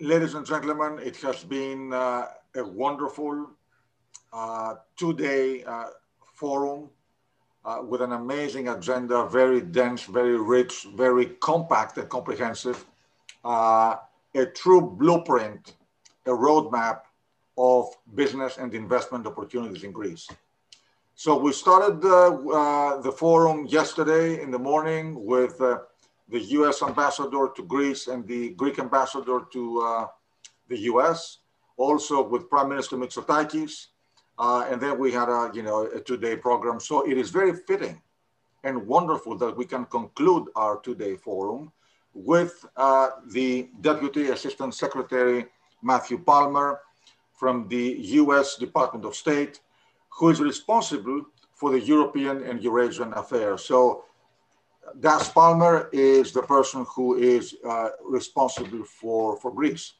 ladies and gentlemen, it has been uh, a wonderful uh, two-day uh, forum uh, with an amazing agenda, very dense, very rich, very compact and comprehensive, uh, a true blueprint, a roadmap of business and investment opportunities in Greece. So we started uh, the forum yesterday in the morning with uh, the U.S. ambassador to Greece and the Greek ambassador to uh, the U.S. Also with Prime Minister Mitsotakis, uh, and then we had a you know a two-day program. So it is very fitting and wonderful that we can conclude our two-day forum with uh, the Deputy Assistant Secretary Matthew Palmer from the U.S. Department of State, who is responsible for the European and Eurasian affairs. So Das Palmer is the person who is uh, responsible for, for Greece.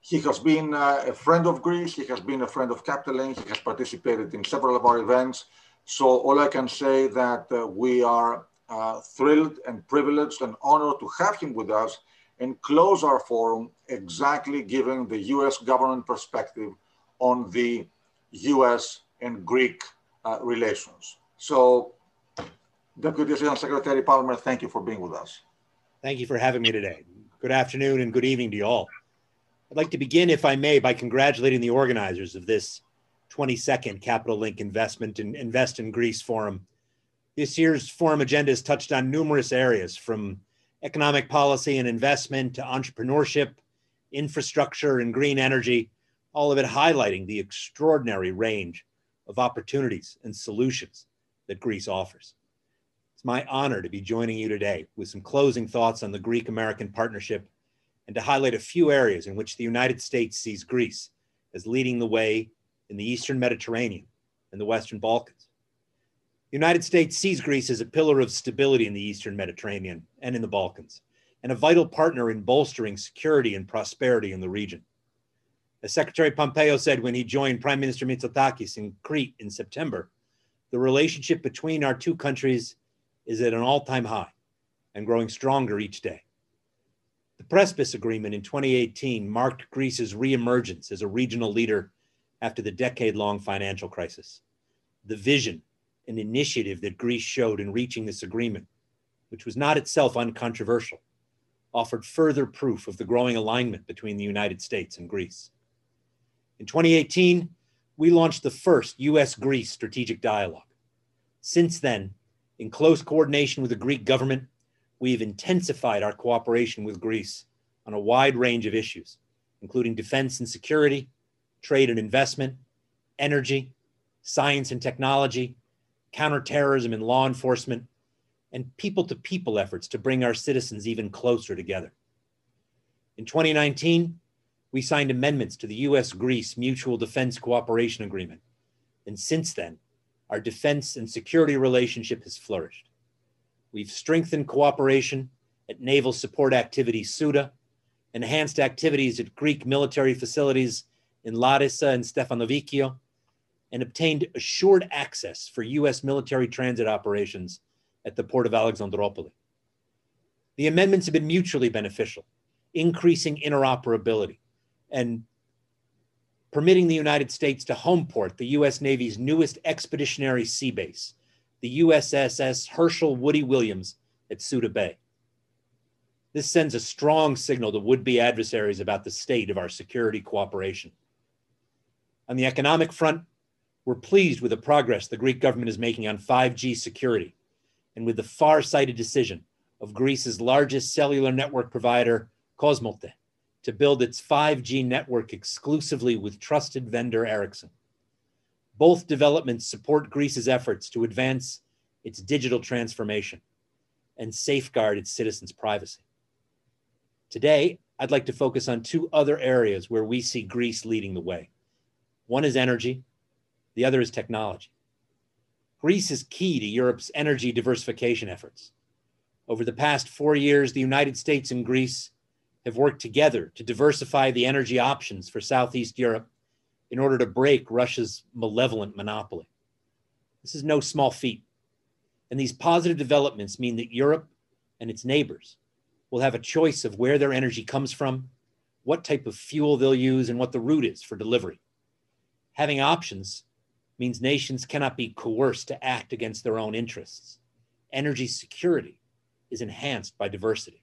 He has been uh, a friend of Greece. He has been a friend of CapitalLink. He has participated in several of our events. So all I can say that uh, we are uh, thrilled and privileged and honored to have him with us and close our forum exactly giving the US government perspective on the US and Greek uh, relations. So Deputy Assistant Secretary Palmer, thank you for being with us. Thank you for having me today. Good afternoon and good evening to you all. I'd like to begin, if I may, by congratulating the organizers of this 22nd Capital Link Investment and Invest in Greece Forum. This year's forum agenda has touched on numerous areas from economic policy and investment to entrepreneurship, infrastructure, and green energy, all of it highlighting the extraordinary range of opportunities and solutions that Greece offers. It's my honor to be joining you today with some closing thoughts on the Greek American partnership and to highlight a few areas in which the United States sees Greece as leading the way in the Eastern Mediterranean and the Western Balkans. The United States sees Greece as a pillar of stability in the Eastern Mediterranean and in the Balkans, and a vital partner in bolstering security and prosperity in the region. As Secretary Pompeo said when he joined Prime Minister Mitsotakis in Crete in September, the relationship between our two countries is at an all time high and growing stronger each day. The Prespas Agreement in 2018 marked Greece's reemergence as a regional leader after the decade long financial crisis. The vision and initiative that Greece showed in reaching this agreement, which was not itself uncontroversial, offered further proof of the growing alignment between the United States and Greece. In 2018, we launched the first US Greece strategic dialogue. Since then, in close coordination with the Greek government, we've intensified our cooperation with Greece on a wide range of issues, including defense and security, trade and investment, energy, science and technology, counterterrorism and law enforcement, and people to people efforts to bring our citizens even closer together. In 2019, we signed amendments to the US Greece Mutual Defense Cooperation Agreement. And since then, our defense and security relationship has flourished. We've strengthened cooperation at Naval Support Activity SUDA, enhanced activities at Greek military facilities in Larissa and Stefanovikeio, and obtained assured access for U.S. military transit operations at the port of Alexandroupoli. The amendments have been mutually beneficial, increasing interoperability and permitting the United States to homeport the U.S. Navy's newest expeditionary sea base, the USS Hershel Woody Williams at Suda Bay. This sends a strong signal to would be adversaries about the state of our security cooperation. On the economic front, we're pleased with the progress the Greek government is making on 5G security and with the far sighted decision of Greece's largest cellular network provider, Cosmote, to build its 5G network exclusively with trusted vendor Ericsson. Both developments support Greece's efforts to advance its digital transformation and safeguard its citizens' privacy. Today, I'd like to focus on two other areas where we see Greece leading the way. One is energy, the other is technology. Greece is key to Europe's energy diversification efforts. Over the past four years, the United States and Greece have worked together to diversify the energy options for Southeast Europe in order to break Russia's malevolent monopoly. This is no small feat. And these positive developments mean that Europe and its neighbors will have a choice of where their energy comes from, what type of fuel they'll use, and what the route is for delivery. Having options means nations cannot be coerced to act against their own interests. Energy security is enhanced by diversity.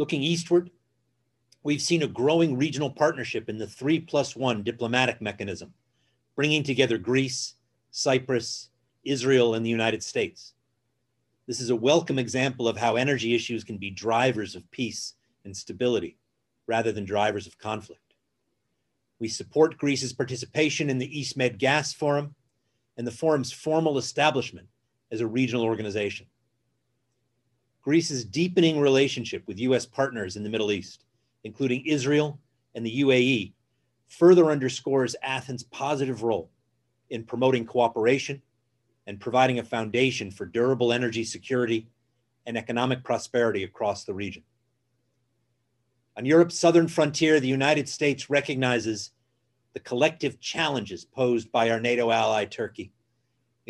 Looking eastward, we've seen a growing regional partnership in the three plus one diplomatic mechanism, bringing together Greece, Cyprus, Israel, and the United States. This is a welcome example of how energy issues can be drivers of peace and stability rather than drivers of conflict. We support Greece's participation in the EastMed Gas Forum and the forum's formal establishment as a regional organization. Greece's deepening relationship with US partners in the Middle East, including Israel and the UAE, further underscores Athens' positive role in promoting cooperation and providing a foundation for durable energy security and economic prosperity across the region. On Europe's southern frontier, the United States recognizes the collective challenges posed by our NATO ally, Turkey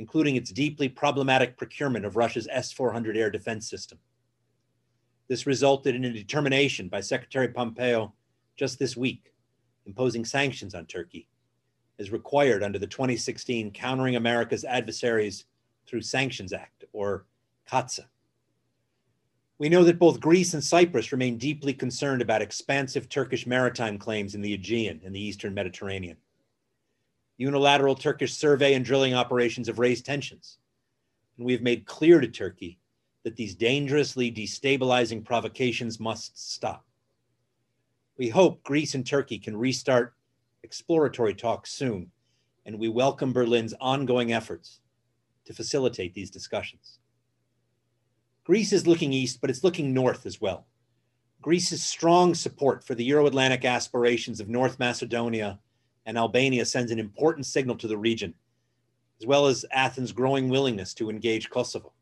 including its deeply problematic procurement of Russia's S 400 air defense system. This resulted in a determination by Secretary Pompeo just this week imposing sanctions on Turkey, as required under the 2016 Countering America's Adversaries Through Sanctions Act, or CAATSA. We know that both Greece and Cyprus remain deeply concerned about expansive Turkish maritime claims in the Aegean and the Eastern Mediterranean. Unilateral Turkish survey and drilling operations have raised tensions. And we have made clear to Turkey that these dangerously destabilizing provocations must stop. We hope Greece and Turkey can restart exploratory talks soon, and we welcome Berlin's ongoing efforts to facilitate these discussions. Greece is looking east, but it's looking north as well. Greece's strong support for the Euro Atlantic aspirations of North Macedonia and Albania sends an important signal to the region, as well as Athens' growing willingness to engage Kosovo.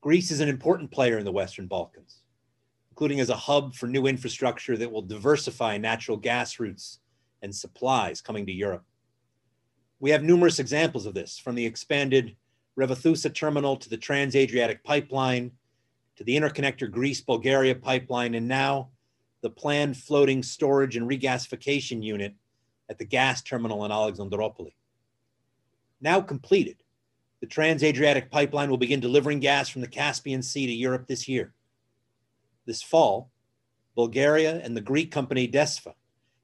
Greece is an important player in the Western Balkans, including as a hub for new infrastructure that will diversify natural gas routes and supplies coming to Europe. We have numerous examples of this, from the expanded Revithoussa terminal to the Trans-Adriatic pipeline to the interconnector Greece-Bulgaria pipeline, and now the planned floating storage and regasification unit at the gas terminal in Alexandroupoli. Now completed, the Trans-Adriatic pipeline will begin delivering gas from the Caspian Sea to Europe this year. This fall, Bulgaria and the Greek company DESFA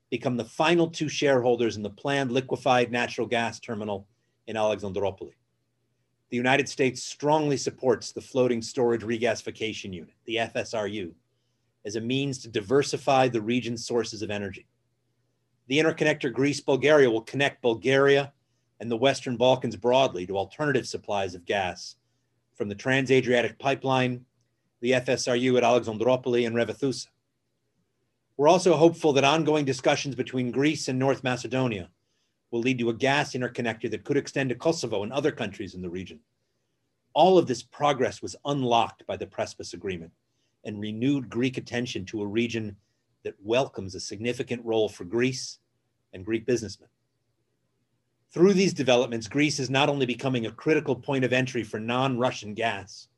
become the final two shareholders in the planned liquefied natural gas terminal in Alexandroupoli. The United States strongly supports the Floating Storage Regasification Unit, the FSRU, as a means to diversify the region's sources of energy. The interconnector Greece Bulgaria will connect Bulgaria and the Western Balkans broadly to alternative supplies of gas from the Trans Adriatic pipeline, the FSRU at Alexandroupoli and Revithoussa. We're also hopeful that ongoing discussions between Greece and North Macedonia will lead to a gas interconnector that could extend to Kosovo and other countries in the region. All of this progress was unlocked by the Prespes Agreement and renewed Greek attention to a region that welcomes a significant role for Greece and Greek businessmen. Through these developments, Greece is not only becoming a critical point of entry for non Russian gas,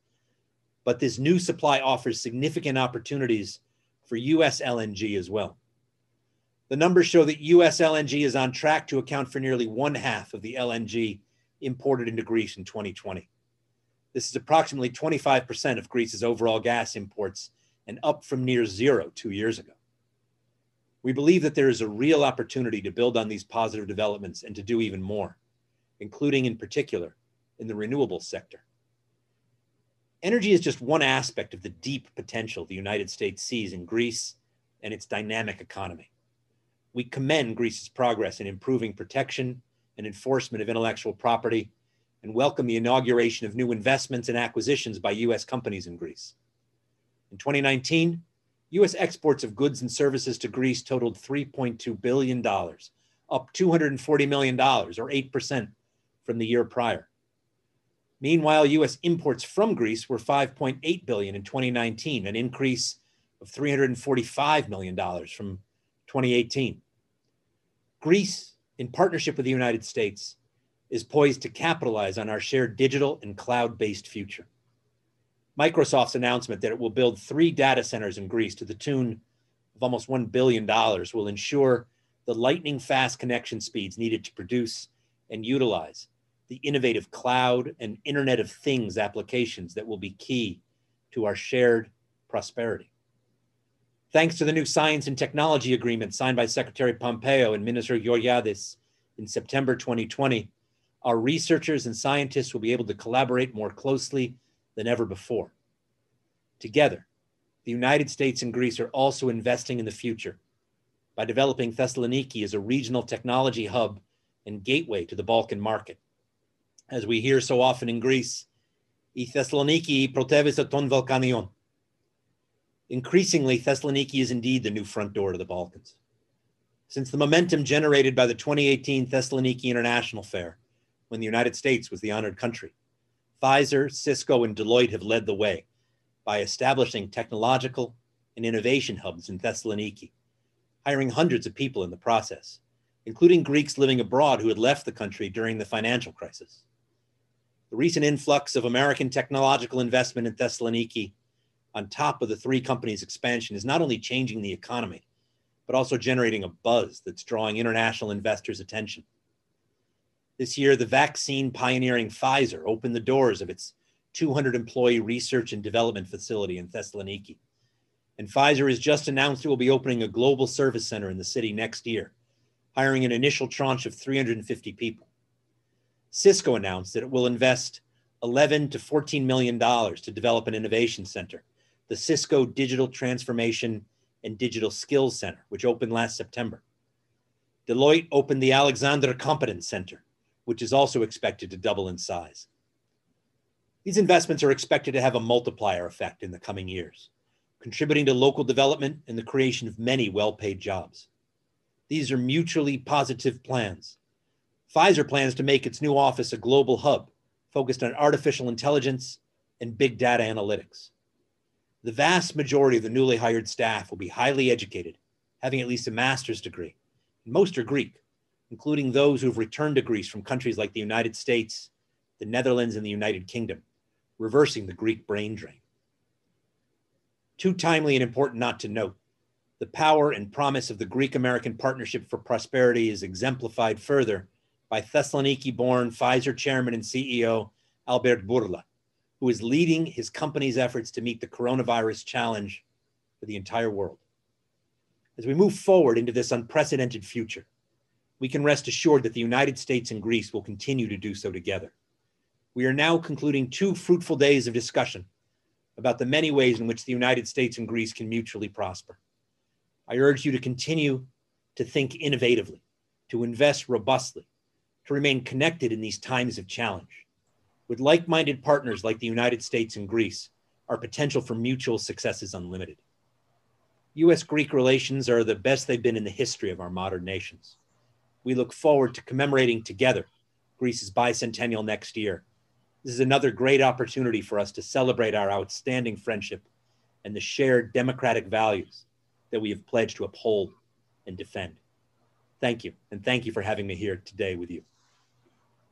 but this new supply offers significant opportunities for US LNG as well. The numbers show that US LNG is on track to account for nearly one half of the LNG imported into Greece in 2020. This is approximately 25% of Greece's overall gas imports and up from near zero two years ago. We believe that there is a real opportunity to build on these positive developments and to do even more, including in particular in the renewable sector. Energy is just one aspect of the deep potential the United States sees in Greece and its dynamic economy. We commend Greece's progress in improving protection and enforcement of intellectual property and welcome the inauguration of new investments and acquisitions by US companies in Greece. In 2019, U.S. exports of goods and services to Greece totaled $3.2 billion, up $240 million, or 8% from the year prior. Meanwhile, U.S. imports from Greece were $5.8 billion in 2019, an increase of 345 million dollars from 2018. Greece, in partnership with the United States, is poised to capitalize on our shared digital and cloud-based future. Microsoft's announcement that it will build three data centers in Greece to the tune of almost $1 billion will ensure the lightning fast connection speeds needed to produce and utilize the innovative cloud and Internet of Things applications that will be key to our shared prosperity. Thanks to the new science and technology agreement signed by Secretary Pompeo and Minister Georgiadis in September 2020, our researchers and scientists will be able to collaborate more closely than ever before. Together, the United States and Greece are also investing in the future by developing Thessaloniki as a regional technology hub and gateway to the Balkan market. As we hear so often in Greece, η Thessaloniki protevis ton Balkanion. Increasingly, Thessaloniki is indeed the new front door to the Balkans. Since the momentum generated by the 2018 Thessaloniki International Fair, when the United States was the honored country, Pfizer, Cisco, and Deloitte have led the way by establishing technological and innovation hubs in Thessaloniki, hiring hundreds of people in the process, including Greeks living abroad who had left the country during the financial crisis. The recent influx of American technological investment in Thessaloniki, on top of the three companies' expansion, is not only changing the economy, but also generating a buzz that's drawing international investors' attention. This year, the vaccine pioneering Pfizer opened the doors of its 200 employee research and development facility in Thessaloniki. And Pfizer has just announced it will be opening a global service center in the city next year, hiring an initial tranche of 350 people. Cisco announced that it will invest 11 to 14 million dollars to develop an innovation center, the Cisco Digital Transformation and Digital Skills Center, which opened last September. Deloitte opened the Alexander Competence Center, which is also expected to double in size. These investments are expected to have a multiplier effect in the coming years, contributing to local development and the creation of many well paid jobs. These are mutually positive plans Pfizer plans to make its new office a global hub focused on artificial intelligence and big data analytics. The vast majority of the newly hired staff will be highly educated, having at least a master's degree. Most are Greek, including those who've returned to Greece from countries like the United States, the Netherlands, and the United Kingdom, reversing the Greek brain drain. Too timely and important not to note, the power and promise of the Greek American Partnership for Prosperity is exemplified further by Thessaloniki born Pfizer chairman and CEO Albert Bourla, who is leading his company's efforts to meet the coronavirus challenge for the entire world. As we move forward into this unprecedented future, we can rest assured that the United States and Greece will continue to do so together. We are now concluding two fruitful days of discussion about the many ways in which the United States and Greece can mutually prosper. I urge you to continue to think innovatively, to invest robustly, to remain connected in these times of challenge. With like minded partners like the United States and Greece, our potential for mutual success is unlimited. US Greek relations are the best they've been in the history of our modern nations. We look forward to commemorating together Greece's bicentennial next year. This is another great opportunity for us to celebrate our outstanding friendship and the shared democratic values that we have pledged to uphold and defend. Thank you, and thank you for having me here today with you.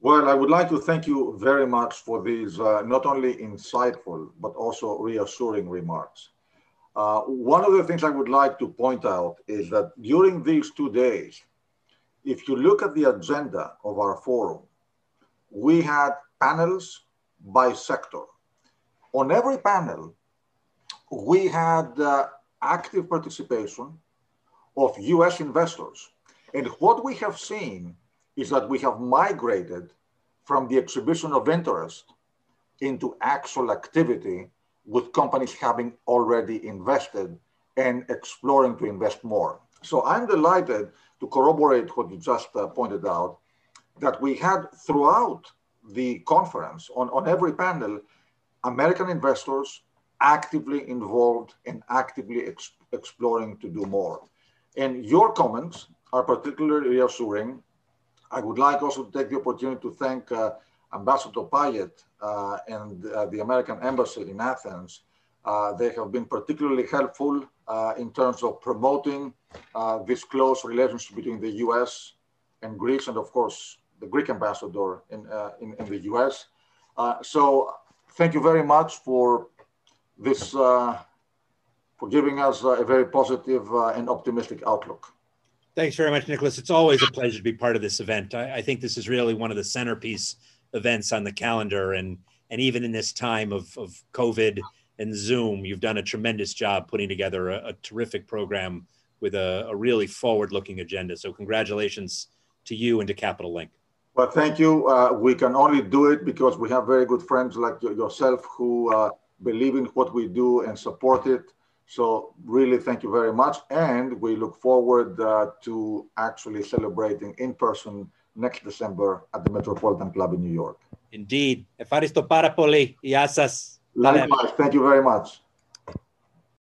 Well, I would like to thank you very much for these uh, not only insightful, but also reassuring remarks. Uh, one of the things I would like to point out is that during these two days, if you look at the agenda of our forum, we had panels by sector. On every panel, we had uh, active participation of US investors. And what we have seen is that we have migrated from the exhibition of interest into actual activity with companies having already invested and exploring to invest more. So I'm delighted to corroborate what you just uh, pointed out that we had throughout the conference on, on every panel American investors actively involved and actively ex- exploring to do more. And your comments are particularly reassuring I would like also to take the opportunity to thank uh, Ambassador Pyatt uh, and uh, the American Embassy in Athens. Uh, they have been particularly helpful uh, in terms of promoting uh, this close relationship between the US and Greece, and of course, the Greek ambassador in, in, in, the US. so thank you very much for this for giving us a very positive uh, and optimistic outlook. Thanks very much, Nicholas. It's always a pleasure to be part of this event. I, I, think this is really one of the centerpiece events on the calendar, and and even in this time of, of COVID and Zoom, you've done a tremendous job putting together a, a terrific program with a, a really forward-looking agenda. So, congratulations to you and to Capital Link. Well, thank you. Uh, we can only do it because we have very good friends like yourself who uh, believe in what we do and support it. So really, thank you very much. And we look forward uh, to actually celebrating in person next December at the Metropolitan Club in New York. Indeed. Efaristo Parapoli, Iasas. Likewise. Thank you very much.